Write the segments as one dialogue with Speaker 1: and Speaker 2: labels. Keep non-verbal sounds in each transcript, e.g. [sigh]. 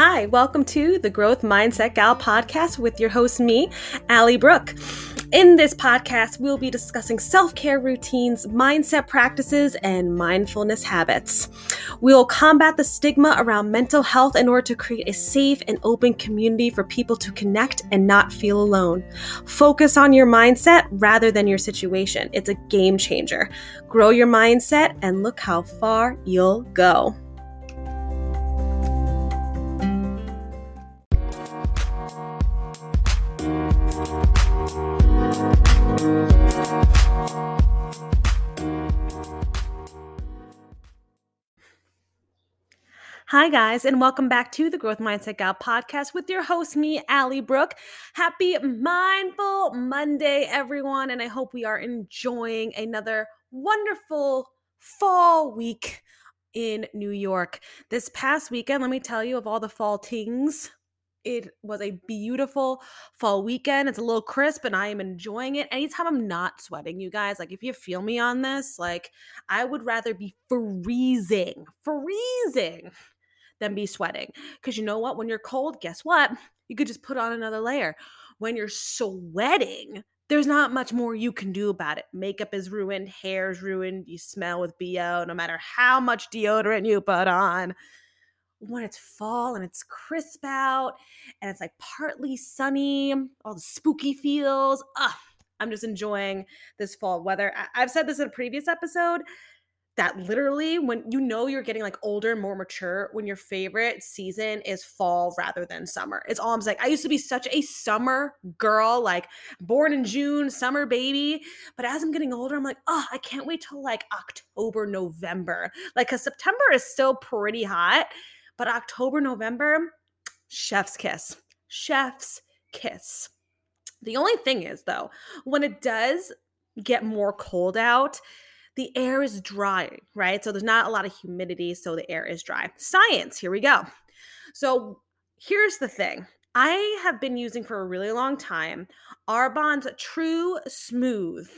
Speaker 1: Hi, welcome to the Growth Mindset Gal podcast with your host, me, Allie Brooke. In this podcast, we'll be discussing self care routines, mindset practices, and mindfulness habits. We'll combat the stigma around mental health in order to create a safe and open community for people to connect and not feel alone. Focus on your mindset rather than your situation. It's a game changer. Grow your mindset and look how far you'll go. Hi, guys, and welcome back to the Growth Mindset Gal podcast with your host, me, Allie Brooke. Happy Mindful Monday, everyone, and I hope we are enjoying another wonderful fall week in New York. This past weekend, let me tell you, of all the fall things, it was a beautiful fall weekend. It's a little crisp and I am enjoying it. Anytime I'm not sweating, you guys, like if you feel me on this, like I would rather be freezing, freezing than be sweating. Because you know what? When you're cold, guess what? You could just put on another layer. When you're sweating, there's not much more you can do about it. Makeup is ruined, hair's ruined, you smell with BO no matter how much deodorant you put on. When it's fall and it's crisp out and it's like partly sunny, all the spooky feels. Ugh, I'm just enjoying this fall weather. I've said this in a previous episode that literally when you know you're getting like older and more mature when your favorite season is fall rather than summer. It's all i'm saying i used to be such a summer girl like born in june summer baby but as i'm getting older i'm like oh i can't wait till like october november. Like because september is still pretty hot but october november chef's kiss chef's kiss. The only thing is though when it does get more cold out the air is dry, right? So there's not a lot of humidity, so the air is dry. Science, here we go. So here's the thing. I have been using for a really long time Arbonne's True Smooth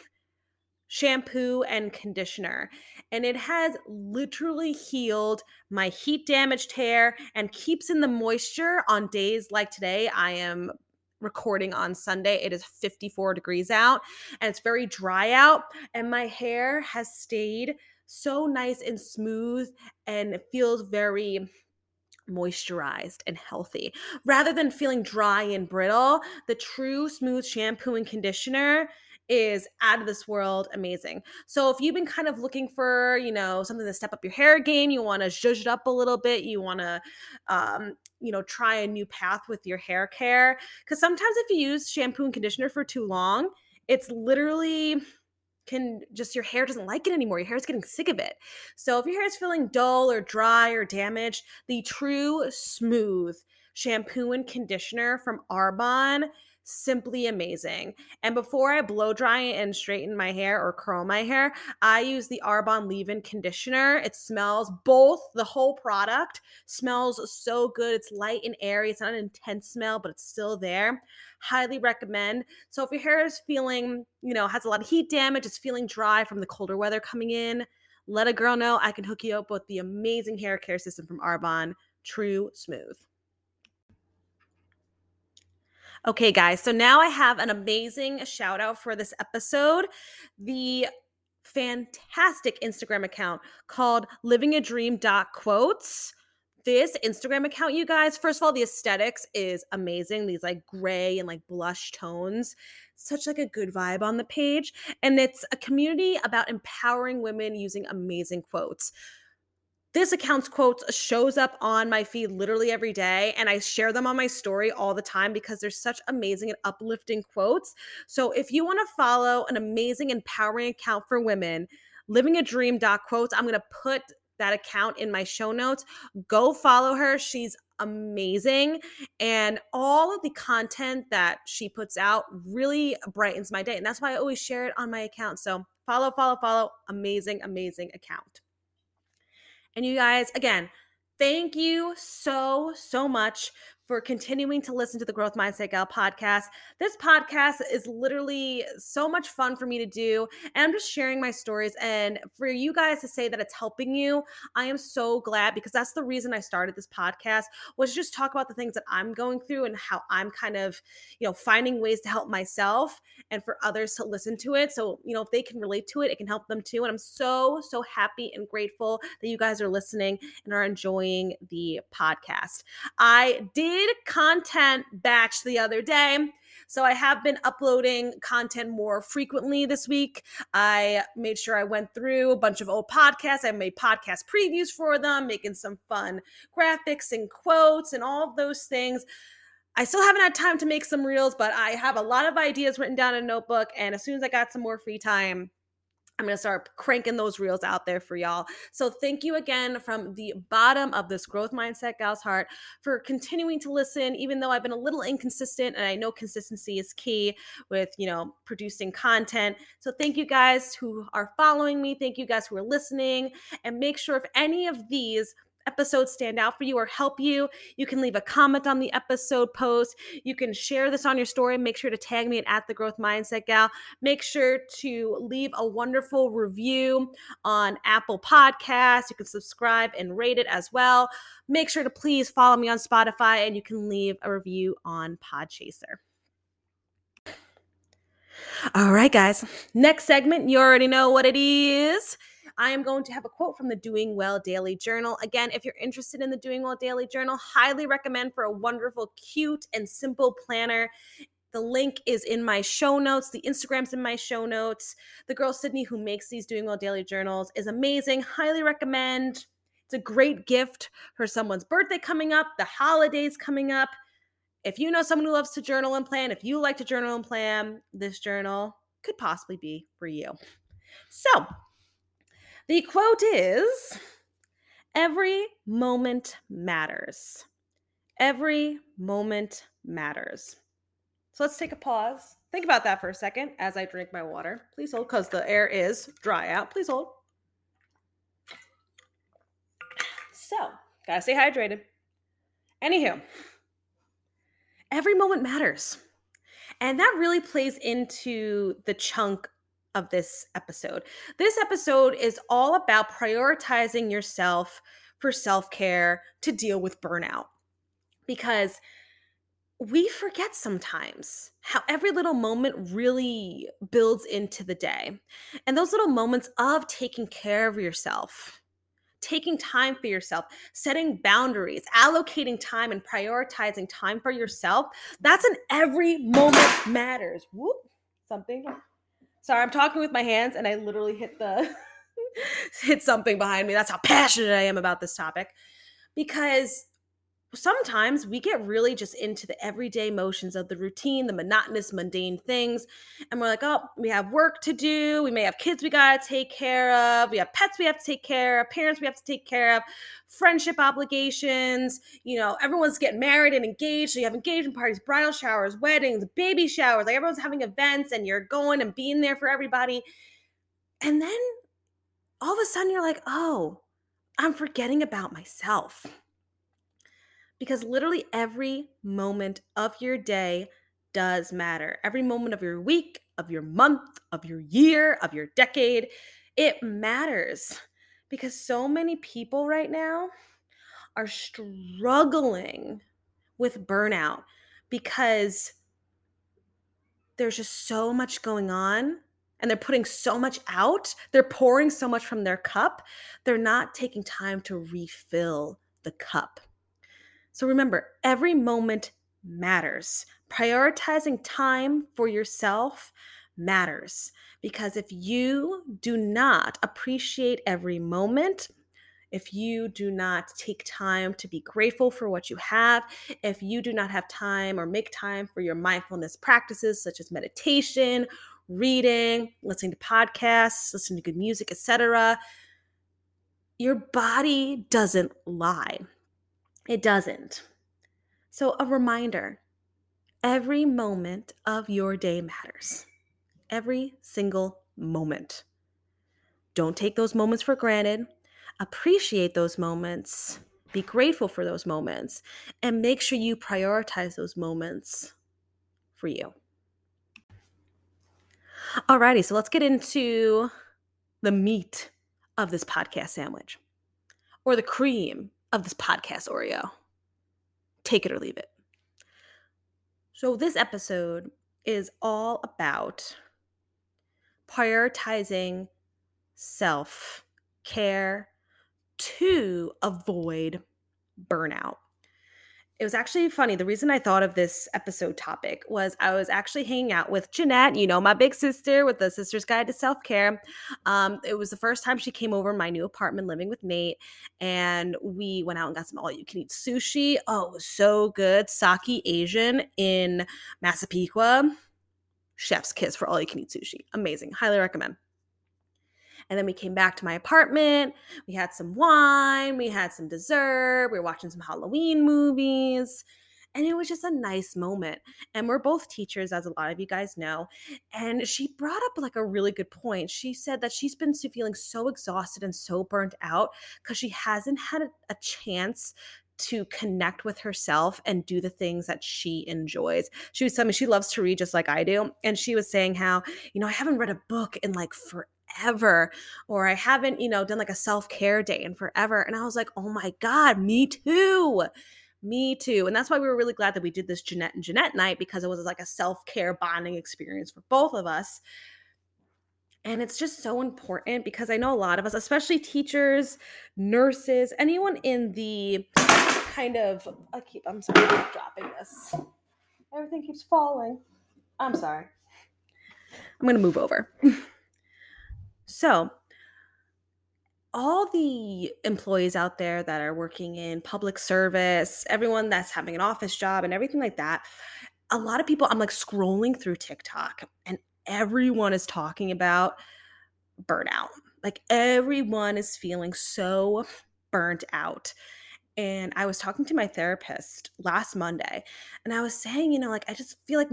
Speaker 1: shampoo and conditioner. And it has literally healed my heat damaged hair and keeps in the moisture on days like today. I am recording on Sunday. It is 54 degrees out and it's very dry out. And my hair has stayed so nice and smooth and it feels very moisturized and healthy. Rather than feeling dry and brittle, the true smooth shampoo and conditioner is out of this world amazing. So if you've been kind of looking for, you know, something to step up your hair game, you want to zhuzh it up a little bit, you want to, um, you know, try a new path with your hair care. Because sometimes if you use shampoo and conditioner for too long, it's literally can just your hair doesn't like it anymore. Your hair is getting sick of it. So if your hair is feeling dull or dry or damaged, the True Smooth shampoo and conditioner from Arbonne simply amazing. And before I blow dry and straighten my hair or curl my hair, I use the Arbonne leave-in conditioner. It smells both the whole product smells so good. It's light and airy. It's not an intense smell, but it's still there. Highly recommend. So if your hair is feeling, you know, has a lot of heat damage, it's feeling dry from the colder weather coming in, let a girl know I can hook you up with the amazing hair care system from Arbonne, True Smooth. Okay, guys, so now I have an amazing shout out for this episode. The fantastic Instagram account called living a dream quotes. This Instagram account, you guys, first of all, the aesthetics is amazing. These like gray and like blush tones. Such like a good vibe on the page. And it's a community about empowering women using amazing quotes this account's quotes shows up on my feed literally every day and i share them on my story all the time because there's such amazing and uplifting quotes. So if you want to follow an amazing empowering account for women living a dream quotes i'm going to put that account in my show notes. Go follow her she's amazing and all of the content that she puts out really brightens my day and that's why i always share it on my account. So follow follow follow amazing amazing account and you guys, again, thank you so, so much for continuing to listen to the Growth Mindset Gal podcast. This podcast is literally so much fun for me to do. And I'm just sharing my stories. And for you guys to say that it's helping you, I am so glad because that's the reason I started this podcast was just talk about the things that I'm going through and how I'm kind of, you know, finding ways to help myself and for others to listen to it. So, you know, if they can relate to it, it can help them too. And I'm so, so happy and grateful that you guys are listening and are enjoying the podcast. I did content batch the other day. So I have been uploading content more frequently this week. I made sure I went through a bunch of old podcasts. I made podcast previews for them, making some fun graphics and quotes and all of those things. I still haven't had time to make some reels, but I have a lot of ideas written down in a notebook. And as soon as I got some more free time, I'm going to start cranking those reels out there for y'all. So thank you again from the bottom of this growth mindset gal's heart for continuing to listen even though I've been a little inconsistent and I know consistency is key with, you know, producing content. So thank you guys who are following me, thank you guys who are listening and make sure if any of these episodes stand out for you or help you, you can leave a comment on the episode post. You can share this on your story. Make sure to tag me at the Growth Mindset Gal. Make sure to leave a wonderful review on Apple Podcasts. You can subscribe and rate it as well. Make sure to please follow me on Spotify and you can leave a review on Podchaser. All right, guys. Next segment, you already know what it is. I am going to have a quote from the Doing Well Daily Journal. Again, if you're interested in the Doing Well Daily Journal, highly recommend for a wonderful, cute, and simple planner. The link is in my show notes. The Instagram's in my show notes. The girl Sydney who makes these Doing Well Daily Journals is amazing. Highly recommend. It's a great gift for someone's birthday coming up, the holidays coming up. If you know someone who loves to journal and plan, if you like to journal and plan, this journal could possibly be for you. So, the quote is Every moment matters. Every moment matters. So let's take a pause. Think about that for a second as I drink my water. Please hold because the air is dry out. Please hold. So, gotta stay hydrated. Anywho, every moment matters. And that really plays into the chunk of this episode. This episode is all about prioritizing yourself for self care to deal with burnout. Because we forget sometimes how every little moment really builds into the day. And those little moments of taking care of yourself, taking time for yourself, setting boundaries, allocating time, and prioritizing time for yourself, that's an every moment matters. Whoop, something Sorry, I'm talking with my hands and I literally hit the [laughs] hit something behind me. That's how passionate I am about this topic. Because sometimes we get really just into the everyday motions of the routine, the monotonous, mundane things. And we're like, oh, we have work to do. We may have kids we got to take care of. We have pets we have to take care of, parents we have to take care of, friendship obligations. You know, everyone's getting married and engaged. So you have engagement parties, bridal showers, weddings, baby showers. Like everyone's having events and you're going and being there for everybody. And then all of a sudden you're like, oh, I'm forgetting about myself because literally every moment of your day does matter. Every moment of your week, of your month, of your year, of your decade, it matters because so many people right now are struggling with burnout because there's just so much going on and they're putting so much out. They're pouring so much from their cup. They're not taking time to refill the cup. So remember, every moment matters. Prioritizing time for yourself matters because if you do not appreciate every moment, if you do not take time to be grateful for what you have, if you do not have time or make time for your mindfulness practices such as meditation, reading, listening to podcasts, listening to good music, etc., your body doesn't lie. It doesn't. So, a reminder every moment of your day matters. Every single moment. Don't take those moments for granted. Appreciate those moments Be grateful for those moments and make sure you prioritize those moments for you. Alrighty, so let's get into the meat of this podcast sandwich or the cream of this podcast Oreo. Take it or leave it. So, this episode is all about prioritizing self care to avoid burnout it was actually funny. The reason I thought of this episode topic was I was actually hanging out with Jeanette, you know, my big sister with the Sister's Guide to Self Care. Um, it was the first time she came over my new apartment living with Nate, and we went out and got some all you can eat sushi. Oh, it was so good. Saki Asian in Massapequa. Chef's kiss for all you can eat sushi. Amazing. Highly recommend. And then we came back to my apartment. We had some wine, we had some dessert, we were watching some Halloween movies. And it was just a nice moment. And we're both teachers, as a lot of you guys know. And she brought up like a really good point. She said that she's been feeling so exhausted and so burnt out because she hasn't had a, chance to connect with herself and do the things that she enjoys. She was telling me she loves to read just like I do. And she was saying how, you know, I haven't read a book in like forever forever or I haven't, you know, done like a self-care day in forever. And I was like, "Oh my god, me too." Me too. And that's why we were really glad that we did this Jeanette and Jeanette night because it was like a self-care bonding experience for both of us. And it's just so important because I know a lot of us, especially teachers, nurses, anyone in the kind of I keep I'm sorry, I dropping this. Everything keeps falling. I'm sorry. I'm to move over. [laughs] So, all the employees out there that are working in public service, everyone that's having an office job and everything like that, a lot of people, I'm like scrolling through TikTok and everyone is talking about burnout. Like everyone is feeling so burnt out. And I was talking to my therapist last Monday and I was saying, you know, like I just feel like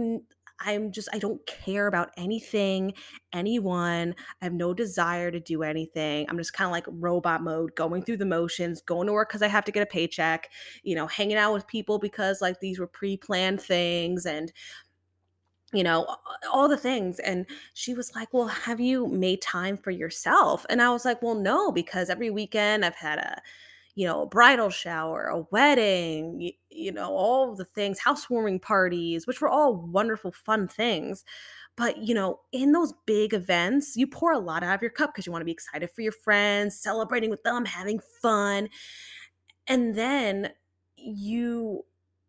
Speaker 1: I'm just, I don't care about anything, anyone. I have no desire to do anything. I'm just kind of like robot mode, going through the motions, going to work because I have to get a paycheck, you know, hanging out with people because like these were pre planned things and, you know, all the things. And she was like, Well, have you made time for yourself? And I was like, Well, no, because every weekend I've had a, you know, a bridal shower, a wedding, you, you know, all the things, housewarming parties, which were all wonderful, fun things. But, you know, in those big events, you pour a lot out of your cup because you want to be excited for your friends, celebrating with them, having fun. And then you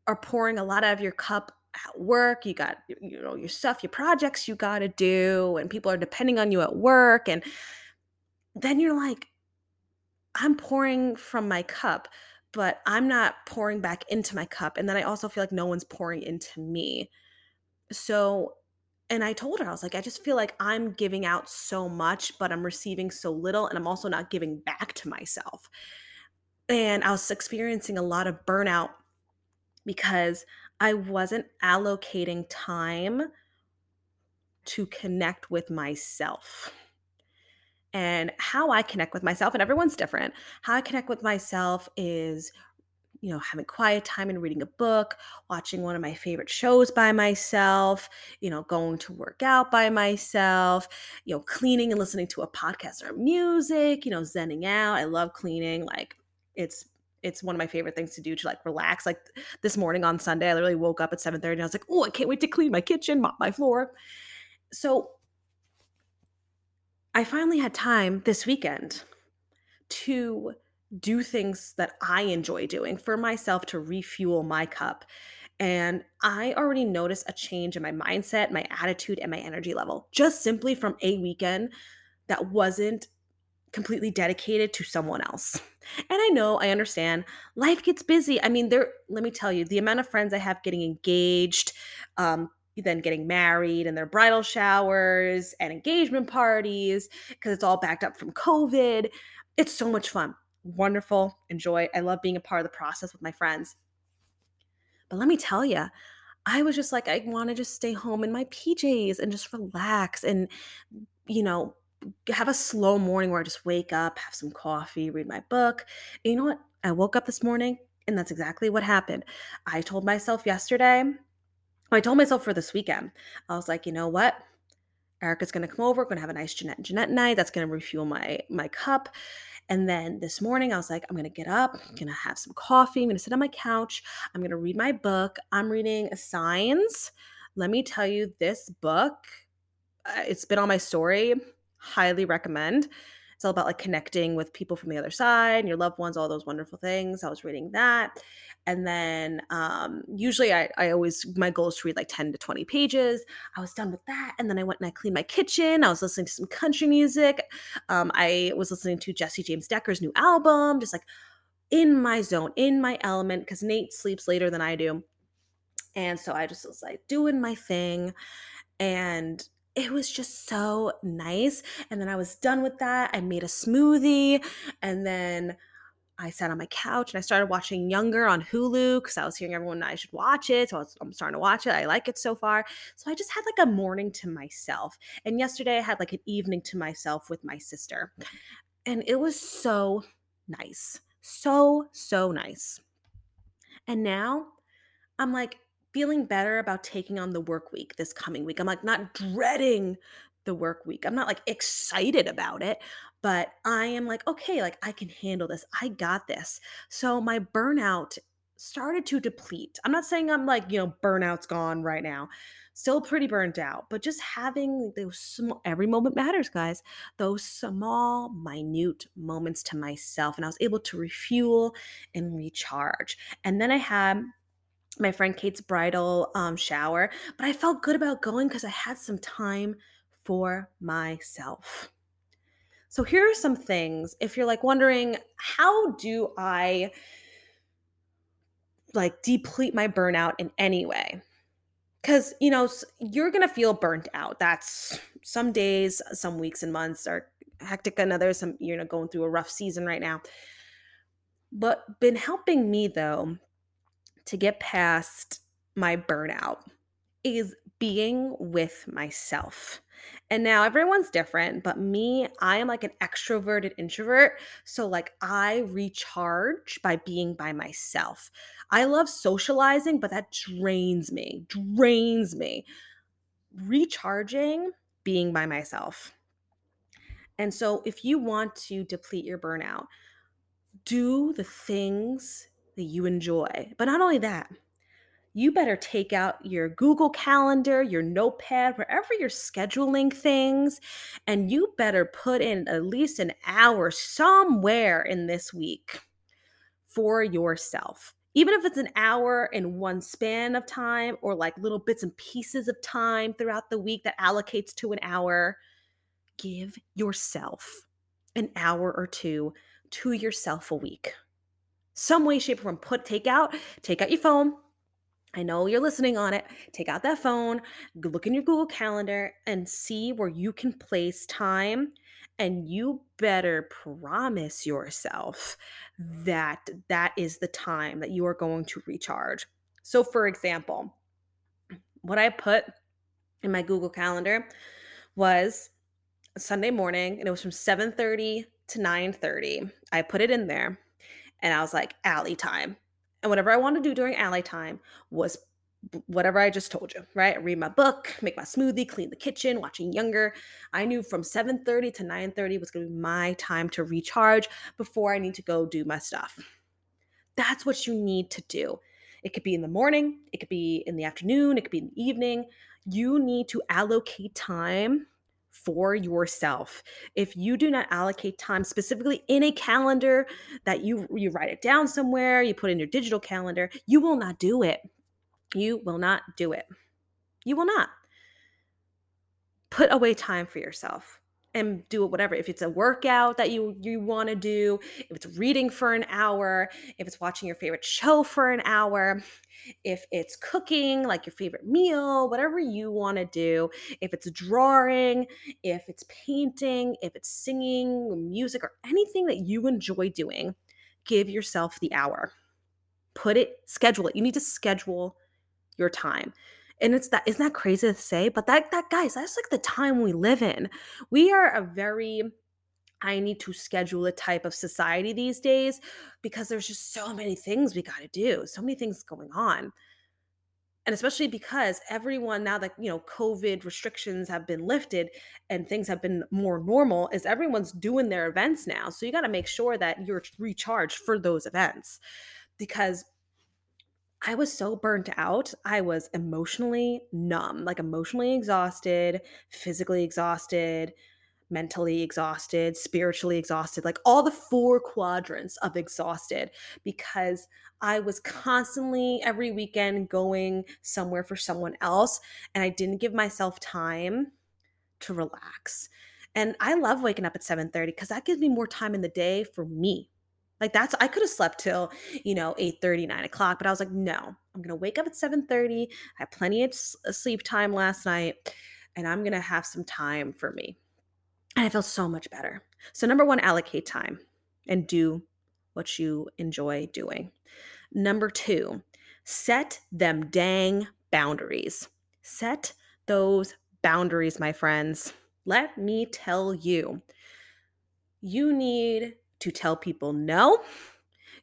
Speaker 1: are pouring a lot out of your cup at work you got you know your stuff your projects you got to do and people are depending on you at work and then you're like I'm pouring from my cup, but I'm not pouring back into my cup. And then I also feel like no one's pouring into me. So, and I told her, I was like, I just feel like I'm giving out so much, but I'm receiving so little. And I'm also not giving back to myself. And I was experiencing a lot of burnout because I wasn't allocating time to connect with myself and how I connect with myself, and everyone's different. How I connect with myself is, you know, having quiet time and reading a book, watching one of my favorite shows by myself, you know, going to work out by myself, you know, cleaning and listening to a podcast or music, you know, zenning out. I love cleaning. Like it's it's one of my favorite things to do to like relax. Like this morning on Sunday, I literally woke up at 7 30 and I was like, oh, I can't wait to clean my kitchen, mop my floor. So I finally had time this weekend to do things that I enjoy doing for myself to refuel my cup. And I already noticed a change in my mindset, my attitude, and my energy level just simply from a weekend that wasn't completely dedicated to someone else. And I know, I understand, life gets busy. I mean, there, let me tell you, the amount of friends I have getting engaged, um, then getting married and their bridal showers and engagement parties because it's all backed up from COVID. It's so much fun. Wonderful. Enjoy. I love being a part of the process with my friends. But let me tell you, I was just like, I want to just stay home in my PJs and just relax and, you know, have a slow morning where I just wake up, have some coffee, read my book. And you know what? I woke up this morning and that's exactly what happened. I told myself yesterday, I told myself for this weekend, I was like, you know what? Erica's gonna come over, gonna have a nice Jeanette and Jeanette night. That's gonna refuel my my cup. And then this morning, I was like, I'm gonna get up, I'm gonna have some coffee, I'm gonna sit on my couch, I'm gonna read my book. I'm reading Signs. Let me tell you, this book, uh, it's been on my story. Highly recommend. It's all about like connecting with people from the other side and your loved ones, all those wonderful things. I was reading that. And then um, usually I, I always, my goal is to read like 10 to 20 pages. I was done with that. And then I went and I cleaned my kitchen. I was listening to some country music. Um, I was listening to Jesse James Decker's new album, just like in my zone, in my element, because Nate sleeps later than I do. And so I just was like doing my thing. And it was just so nice. And then I was done with that. I made a smoothie and then I sat on my couch and I started watching Younger on Hulu because I was hearing everyone I should watch it. So I am starting to watch it. I like it so far. So I just had like a morning to myself. And yesterday I had like an evening to myself with my sister. And it was so nice. So, so nice. And now I'm like, feeling better about taking on the work week this coming week. I'm like not dreading the work week. I'm not like excited about it, but I am like, okay, like I can handle this. I got this. So my burnout started to deplete. I'm not saying I'm like, you know, burnout's gone right now. Still pretty burnt out, but just having those small, every moment matters, guys. Those small, minute moments to myself. And I was able to refuel and recharge. And then I had my friend Kate's bridal um, shower, but I felt good about going because I had some time for myself. So here are some things if you're like wondering how do I like deplete my burnout in any way? Cuz you know you're going to feel burnt out. That's some days, some weeks and months are hectic and others some you're know going through a rough season right now. But been helping me though to get past my burnout is being with myself. And now everyone's different, but me, I am like an extroverted introvert. So, like, I recharge by being by myself. I love socializing, but that drains me, drains me. Recharging, being by myself. And so, if you want to deplete your burnout, do the things that you enjoy. But not only that, you better take out your Google Calendar, your notepad, wherever you're scheduling things, and you better put in at least an hour somewhere in this week for yourself. Even if it's an hour in one span of time or like little bits and pieces of time throughout the week that allocates to an hour, give yourself an hour or two to yourself a week some way, shape, or form. Put take out, take out your phone. I know you're listening on it. Take out that phone, look in your Google Calendar, and see where you can place time. And you better promise yourself that that is the time that you are going to recharge. So, for example, what I put in my Google Calendar was Sunday morning, and it was from 7:30 to 9:30. I put it in there and I was like, Allie time. And whatever I wanted to do during Allie time was whatever I just told you, right? Read my book, make my smoothie, clean the kitchen, watching Younger. I knew from 7:30 to 9:30 was going to be my time to recharge before I need to go do my stuff. That's what you need to do. It could be in the morning, it could be in the afternoon, it could be in the evening. You need to allocate time for yourself. If you do not allocate time specifically in a calendar that you you write it down somewhere, you put in your digital calendar, you will not do it. You will not do it. You will not. Put away time for yourself and do it whatever. If it's a workout that you you want to do if it's reading for an hour if it's watching your favorite show for an hour if it's cooking like your favorite meal whatever you want to do if it's drawing if it's painting if it's singing music or anything that you enjoy doing give yourself the hour. Put it schedule it. You need to schedule your time And it's that isn't that crazy to say? But that that guys, that's like the time we live in. We are a very I need to schedule a type of society these days because there's just so many things we got to do, so many things going on. And especially because everyone now that, you know, COVID restrictions have been lifted and things have been more normal, is everyone's doing their events now. So you got to make sure that you're recharged for those events because I was so burnt out. I was emotionally numb, like emotionally exhausted, physically exhausted, mentally exhausted, spiritually exhausted, like all the four quadrants of exhausted because I was constantly every weekend going somewhere for someone else and I didn't give myself time to relax. And I love waking up at 7:30 cuz that gives me more time in the day for me. Like that's I could have slept till, you know, 8 30, 9 o'clock, but I was like, no, I'm gonna wake up at 7:30. I had plenty of uh, sleep time last night, and I'm gonna have some time for me. And I feel so much better. So number one, allocate time and do what you enjoy doing. Number two, set them dang boundaries. Set those boundaries, my friends. Let me tell you, you need to tell people no.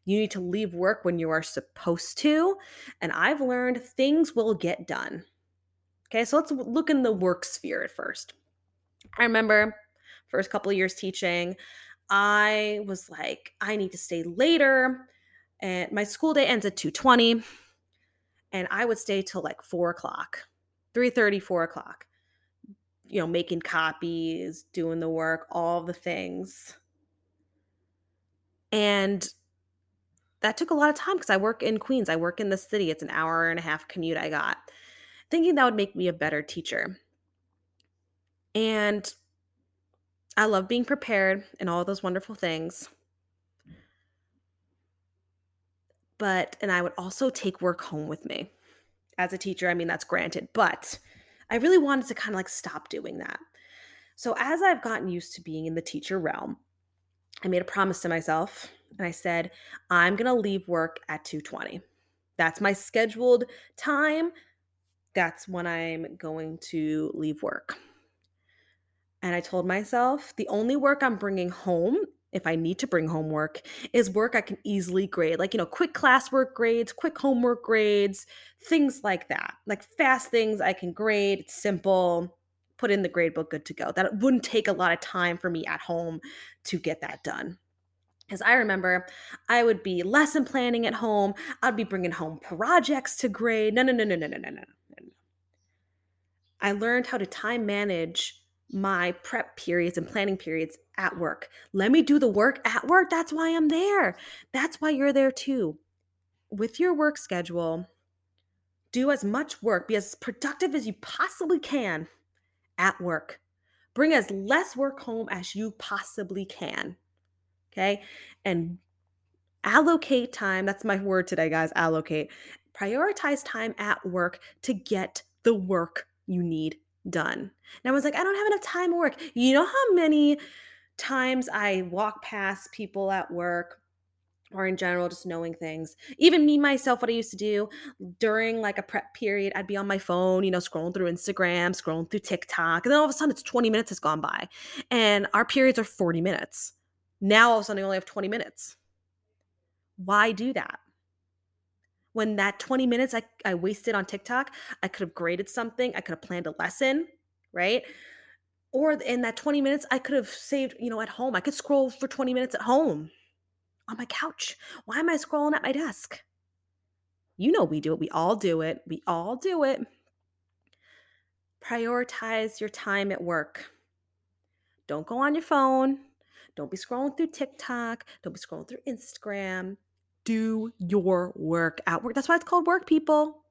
Speaker 1: You need to leave work when you are supposed to. And I've learned things will get done. Okay, so let's look in the work sphere at first. I remember first couple of years teaching, I was like, I need to stay later. And my school day ends at 2:20. And I would stay till like four o'clock, 3 30, 4 o'clock, you know, making copies, doing the work, all the things. And that took a lot of time because I work in Queens. I work in the city. It's an hour and a half commute I got. Thinking that would make me a better teacher. And I love being prepared and all those wonderful things. But, and I would also take work home with me. As a teacher, I mean, that's granted, but I really wanted to kind of like stop doing that. So, as I've gotten used to being in the teacher realm, I made a promise to myself and I said, I'm going to leave work at 2:20. That's my scheduled time. That's when I'm going to leave work. And I told myself, the only work I'm bringing home if I need to bring homework is work I can easily grade, like, you know, quick classwork grades, quick homework grades, things like that. Like fast things I can grade, it's simple put in the gradebook good to go. That wouldn't take a lot of time for me at home to get that done. Because I remember I would be lesson planning at home. I'd be bringing home projects to grade. No, no, no, no, no, no, no, no. I learned how to time manage my prep periods and planning periods at work. Let me do the work at work. That's why I'm there. That's why you're there too. With your work schedule, do as much work, be as productive as you possibly can at work. Bring as less work home as you possibly can. Okay. And allocate time. That's my word today, guys. Allocate. Prioritize time at work to get the work you need done. And I was like, I don't have enough time to work. You know how many times I walk past people at work or in general just knowing things. Even me myself what i used to do during like a prep period i'd be on my phone you know scrolling through instagram scrolling through tiktok and then all of a sudden it's 20 minutes has gone by and our periods are 40 minutes. Now all of a sudden i only have 20 minutes. Why do that? When that 20 minutes I, I wasted on tiktok i could have graded something i could have planned a lesson right? Or in that 20 minutes i could have saved you know at home. I could scroll for 20 minutes at home on my couch. Why am I scrolling at my desk? You know, we do it. We all do it. We all do it. Prioritize your time at work. Don't go on your phone. Don't be scrolling through TikTok. Don't be scrolling through Instagram. Do your work at work. That's why it's called work, people.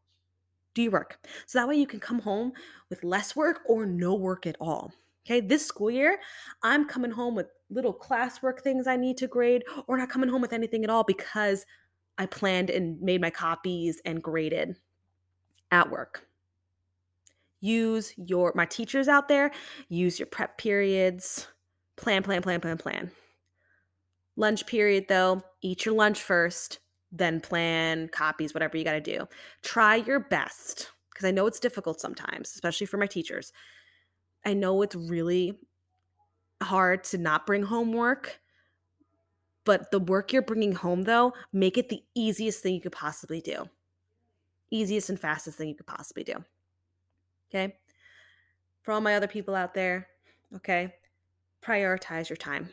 Speaker 1: Do your work. So that way you can come home with less work or no work at all. Okay, this school year, I'm coming home with little classwork things I need to grade, or not coming home with anything at all because I planned and made my copies and graded at work. Use your, my teachers out there, use your prep periods, plan, plan, plan, plan, plan. Lunch period though, eat your lunch first, then plan copies, whatever you got to do. Try your best because I know it's difficult sometimes, especially for my teachers. I know it's really hard to not bring homework, but the work you're bringing home, though, make it the easiest thing you could possibly do. Easiest and fastest thing you could possibly do. Okay? For all my other people out there, okay, prioritize your time.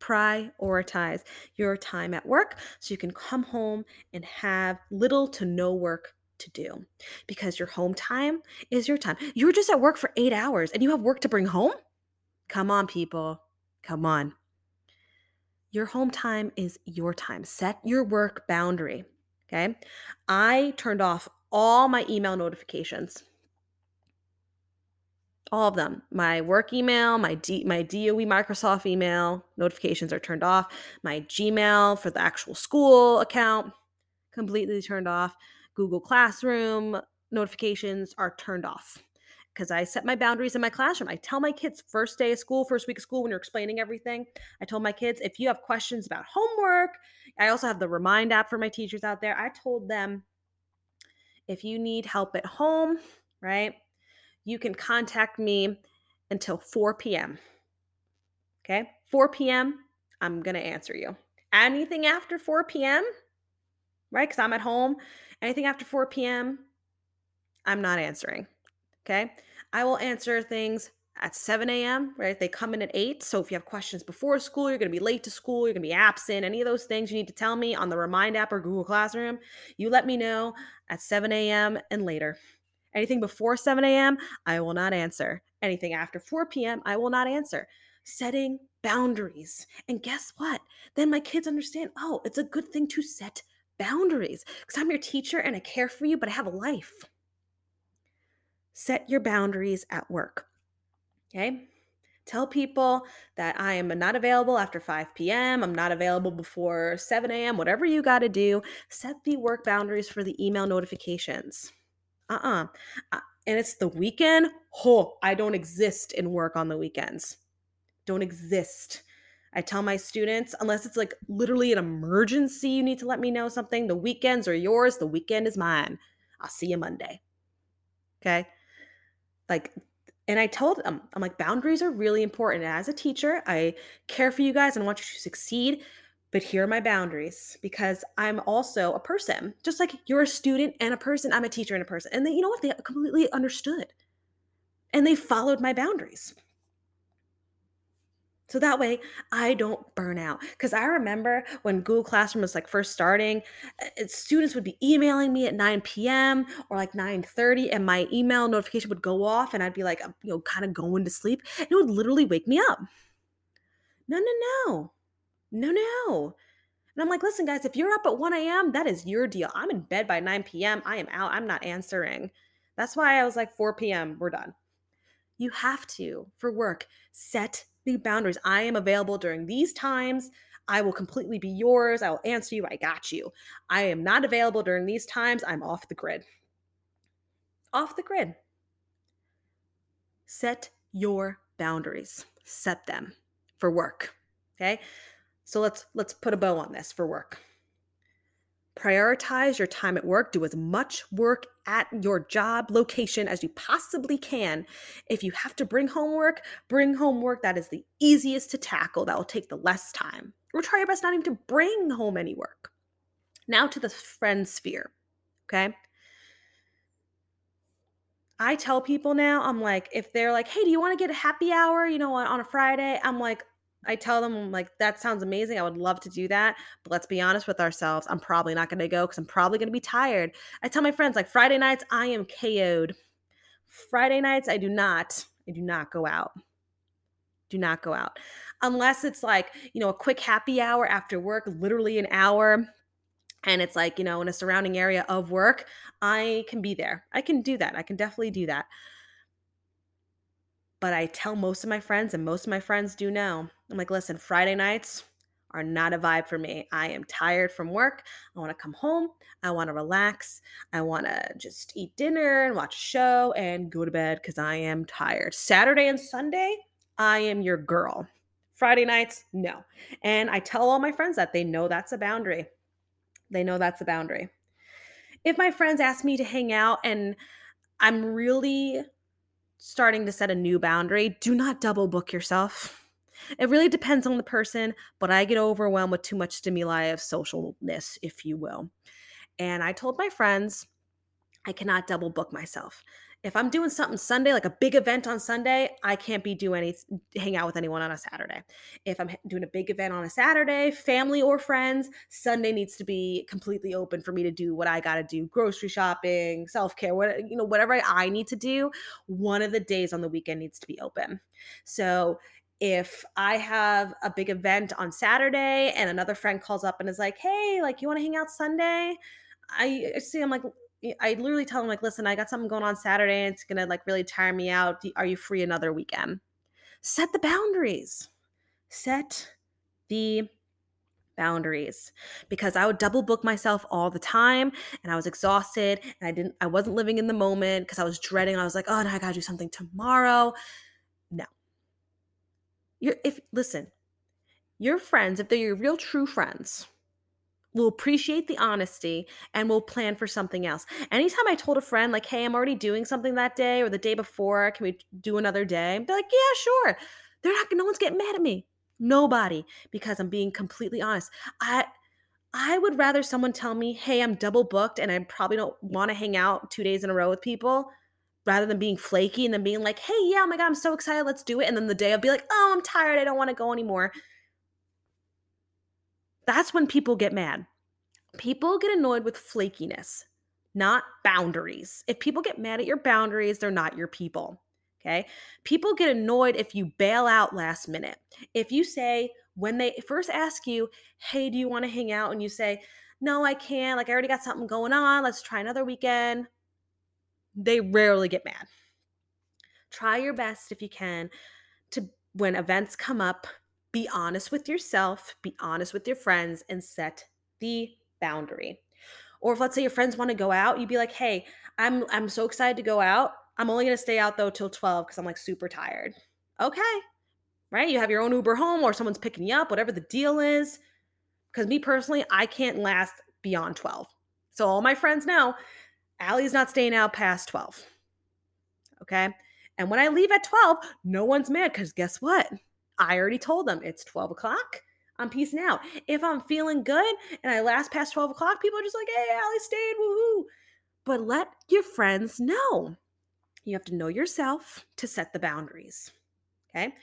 Speaker 1: Prioritize your time at work so you can come home and have little to no work to do because your home time is your time. You're just at work for eight hours and you have work to bring home? Come on, people. Come on. Your home time is your time. Set your work boundary. Okay. I turned off all my email notifications all of them. My work email, my D, my DOE Microsoft email notifications are turned off. My Gmail for the actual school account completely turned off. Google Classroom notifications are turned off because I set my boundaries in my classroom. I tell my kids first day of school, first week of school when you're explaining everything. I told my kids if you have questions about homework, I also have the Remind app for my teachers out there. I told them if you need help at home, right? you can contact me until 4 p.m. Okay, 4 p.m., I'm going to answer you. Anything after 4 p.m., right? Because I'm at home, anything after 4 p.m., I'm not answering. Okay, I will answer things at 7 a.m., right? They come in at 8. So if you have questions before school, you're going to be late to school, you're going to be absent, any of those things you need to tell me on the Remind app or Google Classroom, you let me know at 7 a.m. and later. Anything before 7 a.m., I will not answer. Anything after 4 p.m., I will not answer. Setting boundaries. And guess what? Then my kids understand oh, it's a good thing to set boundaries because I'm your teacher and I care for you, but I have a life. Set your boundaries at work. Okay? Tell people that I am not available after 5 p.m. I'm not available before 7 a.m. Whatever you got to do, set the work boundaries for the email notifications uh-uh uh, and it's the weekend oh i don't exist in work on the weekends don't exist i tell my students unless it's like literally an emergency you need to let me know something the weekends are yours the weekend is mine i'll see you monday okay like and I told them, I'm like, boundaries are really important. As a teacher, I care for you guys and want you to succeed but here are my boundaries because I'm also a person. Just like you're a student and a person, I'm a teacher and a person. And they, you know what? They completely understood and they followed my boundaries. So that way I don't burn out. Because I remember when Google Classroom was like first starting, uh, students would be emailing me at 9 p.m. or like 9:30, and my email notification would go off, and I'd be like, you know, kind of going to sleep. And it would literally wake me up. No, no, no. No, no. And I'm like, listen, guys, if you're up at 1 a.m., that is your deal. I'm in bed by 9 p.m. I am out. I'm not answering. That's why I was like, 4 p.m., we're done. You have to, for work, set the boundaries. I am available during these times. I will completely be yours. I will answer you. I got you. I am not available during these times. I'm off the grid. Off the grid. Set your boundaries. Set them for work. Okay. So let's let's put a bow on this for work. Prioritize your time at work. Do as much work at your job location as you possibly can. If you have to bring homework, bring homework that is the easiest to tackle, that will take the less time. Or try your best not even to bring home any work. Now to the friend sphere. Okay. I tell people now, I'm like, if they're like, hey, do you want to get a happy hour, you know, on, on a Friday? I'm like, I tell them like that sounds amazing. I would love to do that, but let's be honest with ourselves. I'm probably not going to go cuz I'm probably going to be tired. I tell my friends like Friday nights I am KO'd. Friday nights I do not I do not go out. Do not go out. Unless it's like, you know, a quick happy hour after work, literally an hour and it's like, you know, in a surrounding area of work, I can be there. I can do that. I can definitely do that. But I tell most of my friends, and most of my friends do know, I'm like, listen, Friday nights are not a vibe for me. I am tired from work. I want to come home. I want to relax. I want to just eat dinner and watch a show and go to bed because I am tired. Saturday and Sunday, I am your girl. Friday nights, no. And I tell all my friends that they know that's a boundary. They know that's a boundary. If my friends ask me to hang out and I'm really starting to set a new boundary. Do not double book yourself. It really depends on the person, but I get overwhelmed with too much stimuli of socialness, if you will. And I told my friends I cannot double book myself. If I'm doing something Sunday, like a big event on Sunday, I can't be doing any hang out with anyone on a Saturday. If I'm doing a big event on a Saturday, family or friends, Sunday needs to be completely open for me to do what I got to do, grocery shopping, self-care, what you know, whatever I need to do, one of the days on the weekend needs to be open. So, if I have a big event on Saturday and another friend calls up and is like, "Hey, like you want to hang out Sunday?" I see I'm like I literally tell them like, listen, I got something going on Saturday. and It's gonna like really tire me out. Are you free another weekend? Set the boundaries. Set the boundaries because I would double book myself all the time and I was exhausted and I didn't I wasn't living in the moment because I was dreading I was like oh no I got to do something tomorrow no you're if listen your friends if they're your real true friends will appreciate the honesty and will plan for something else. Anytime I told a friend, like, hey, I'm already doing something that day or the day before, can we do another day? They're like, yeah, sure. They're not, no one's getting mad at me. Nobody, because I'm being completely honest. I, I would rather someone tell me, hey, I'm double booked and I probably don't want to hang out two days in a row with people rather than being flaky and then being like, hey, yeah, oh my God, I'm so excited, let's do it. And then the day I'll be like, oh, I'm tired, I don't want to go anymore. That's when people get mad. People get annoyed with flakiness, not boundaries. If people get mad at your boundaries, they're not your people. Okay. People get annoyed if you bail out last minute. If you say, when they first ask you, hey, do you want to hang out? And you say, no, I can't. Like, I already got something going on. Let's try another weekend. They rarely get mad. Try your best if you can to, when events come up, be honest with yourself, be honest with your friends, and set the boundary. Or if let's say your friends want to go out, you'd be like, "Hey, I'm I'm so excited to go out. I'm only to stay out though till 12 cuz I'm like super tired." Okay. Right? You have your own Uber home or someone's picking you up, whatever the deal is. Cuz me personally, I can't last beyond 12. So all my friends know Allie's not staying out past 12. Okay? And when I leave at 12, no one's mad because guess what? I already told them it's 12 o'clock. I'm peacing out. If I'm feeling good and I last past 12 o'clock, people are just like, hey, Allie stayed, woohoo. But let your friends know. You have to know yourself to set the boundaries. Okay.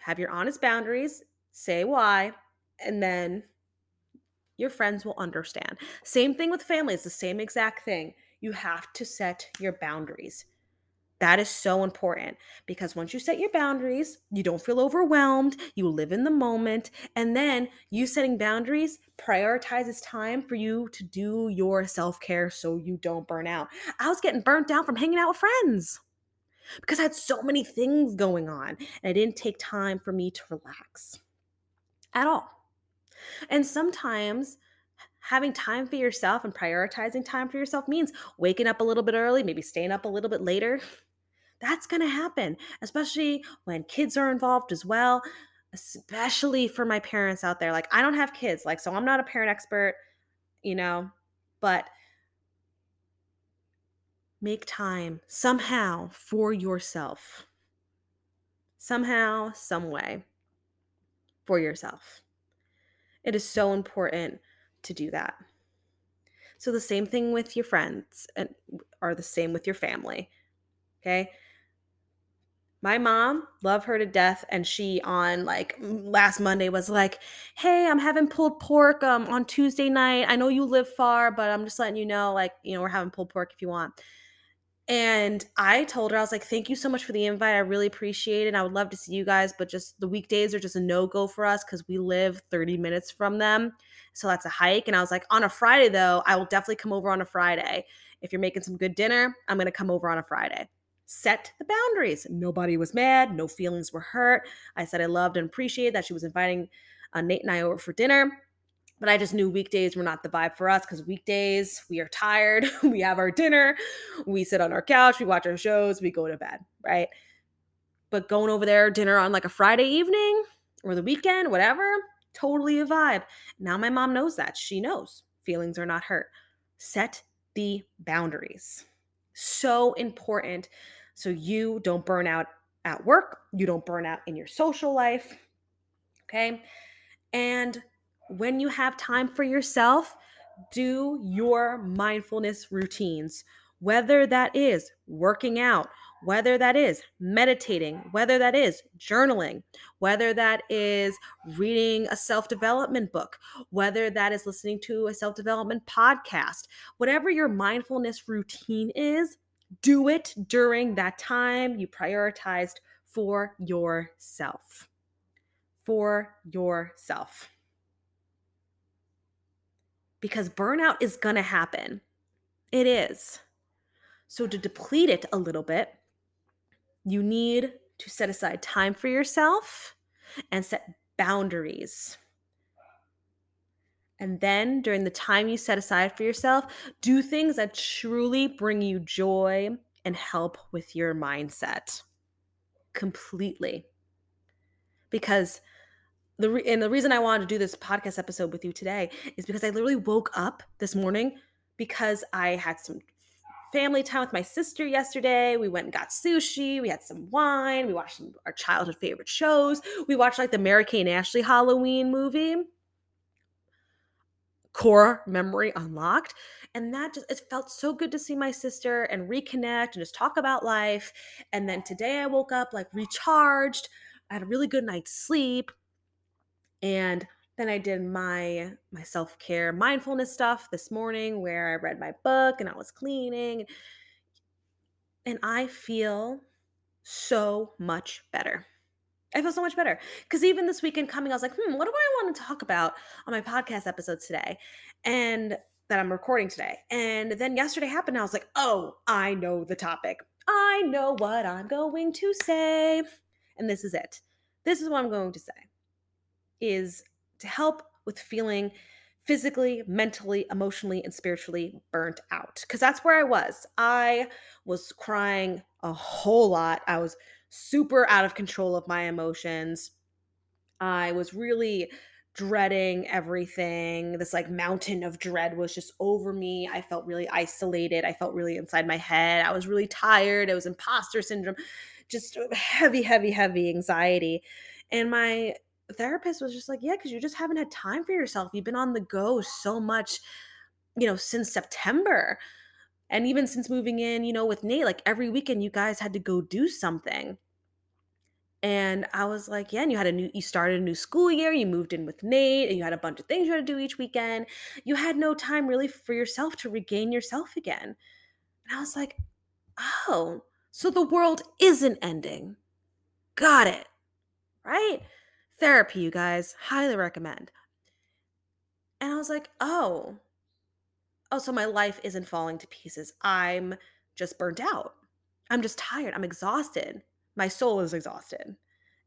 Speaker 1: Have your honest boundaries, say why, and then your friends will understand. Same thing with family, it's the same exact thing. You have to set your boundaries. That is so important because once you set your boundaries, you don't feel overwhelmed, you live in the moment, and then you setting boundaries prioritizes time for you to do your self care so you don't burn out. I was getting burnt out from hanging out with friends because I had so many things going on and it didn't take time for me to relax at all. And sometimes having time for yourself and prioritizing time for yourself means waking up a little bit early, maybe staying up a little bit later, that's going to happen, especially when kids are involved as well, especially for my parents out there. Like, I don't have kids, like, so I'm not a parent expert, you know, but make time somehow for yourself. Somehow, some way for yourself. It is so important to do that. So the same thing with your friends and are the same with your family. Okay? My mom love her to death and she on like last monday was like hey i'm having pulled pork um on tuesday night. I know you live far but i'm just letting you know like you know we're having pulled pork if you want. And i told her i was like thank you so much for the invite. I really appreciate it i would love to see you guys but just the weekdays are just a no-go for us because we live 30 minutes from them so that's a hike. And i was like on a friday though i will definitely come over on a friday. If you're making some good dinner i'm going to come over on a friday set the boundaries. Nobody was mad, no feelings were hurt. I said I loved and appreciated that she was inviting uh, Nate and I over for dinner. But I just knew weekdays were not the vibe for us because weekdays we are tired, [laughs] we have our dinner, we sit on our couch, we watch our shows, we go to bed, right? But going over there dinner on like a Friday evening or the weekend, whatever, totally a vibe. Now my mom knows that. She knows feelings are not hurt. Set the boundaries. So important. So you don't burn out at work, you don't burn out in your social life. Okay. And when you have time for yourself, do your mindfulness routines, whether that is working out, whether that is meditating, whether that is journaling, whether that is reading a self development book, whether that is listening to a self development podcast, whatever your mindfulness routine is, do it during that time you prioritized for yourself. For yourself because burnout is going to happen. It is. So, to deplete it a little bit, you need to set aside time for yourself and set boundaries. And then, during the time you set aside for yourself, do things that truly bring you joy and help with your mindset completely. Because the re- and the reason I wanted to do this podcast episode with you today is because I literally woke up this morning because I had some family time with my sister yesterday. We went and got sushi. We had some wine. We watched some our childhood favorite shows. We watched like the Mary-Kate and Ashley Halloween movie. Core memory unlocked. And that just, it felt so good to see my sister and reconnect and just talk about life. And then today I woke up like recharged. I had a really good night's sleep and then I did my my self-care mindfulness stuff this morning where I read my book and I was cleaning and I feel so much better. I feel so much better because even this weekend coming, I was like, hmm, what do I want to talk about on my podcast episodes today? And that I'm recording today. And then yesterday happened. I was like, oh, I know the topic. I know what I'm going to say. And this is it. This is what I'm going to say is to help with feeling physically, mentally, emotionally, and spiritually burnt out. Because that's where I was. I was crying a whole lot. I was super out of control of my emotions. I was really dreading everything. This like mountain of dread was just over me. I felt really isolated. I felt really inside my head. I was really tired. It was imposter syndrome, just heavy, heavy, heavy anxiety. And my therapist was just like, yeah, because you just haven't had time for yourself. You've been on the go so much, you know, since September. And even since moving in, you know, with Nate, like every weekend you guys had to go do something. And I was like, yeah, and you had a new, you started a new school year, you moved in with Nate, and you had a bunch of things you had to do each weekend. You had no time really for yourself to regain yourself again. And I was like, oh, so the world isn't ending. Got it. Right? Therapy, you guys, highly recommend. And I was like, oh, oh, so my life isn't falling to pieces. I'm just burnt out. I'm just tired. I'm exhausted. My soul is exhausted.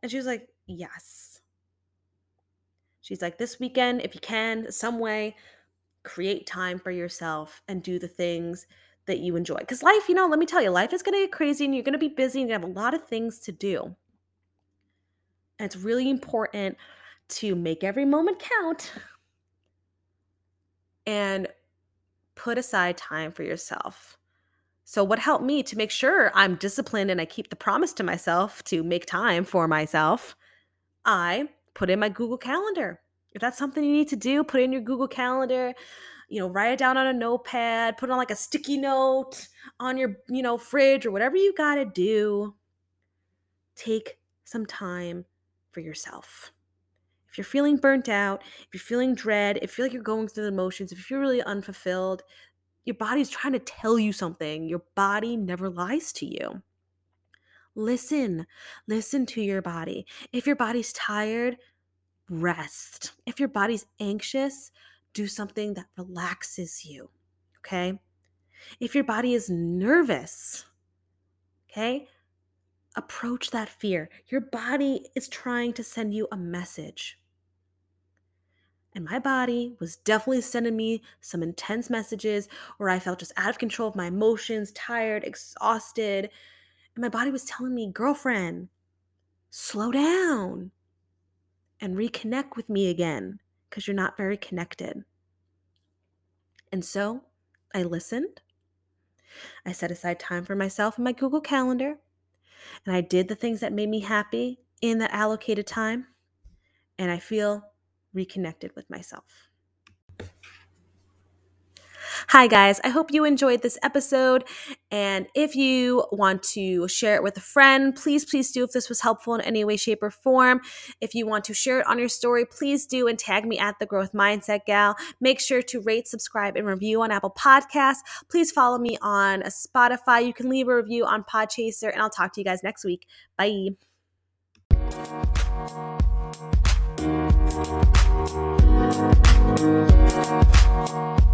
Speaker 1: And she was like, yes. She's like, this weekend, if you can, some way, create time for yourself and do the things that you enjoy. Because life, you know, let me tell you, life is going to get crazy and you're going to be busy and you have a lot of things to do. And it's really important to make every moment count and put aside time for yourself. So, what helped me to make sure I'm disciplined and I keep the promise to myself to make time for myself, I put in my Google Calendar. If that's something you need to do, put in your Google Calendar. You know, write it down on a notepad, put on like a sticky note on your, you know, fridge or whatever you got to do. Take some time for yourself. If you're feeling burnt out, if you're feeling dread, if you feel like you're going through the motions, if you feel really unfulfilled, your body's trying to tell you something. Your body never lies to you. Listen, listen to your body. If your body's tired, rest. If your body's anxious, do something that relaxes you. Okay. If your body is nervous, okay, approach that fear. Your body is trying to send you a message. And my body was definitely sending me some intense messages where I felt just out of control of my emotions, tired, exhausted. And my body was telling me, girlfriend, slow down and reconnect with me again because you're not very connected. And so I listened I set aside time for myself in my Google Calendar, and I did the things that made me happy in that allocated time, and I feel reconnected with myself. Hi, guys. I hope you enjoyed this episode. And if you want to share it with a friend, please, please do if this was helpful in any way, shape, or form. If you want to share it on your story, please do and tag me at the Growth Mindset Gal. Make sure to rate, subscribe, and review on Apple Podcasts. Please follow me on Spotify. You can leave a review on Podchaser, and I'll talk to you guys next week. Bye. Thank you.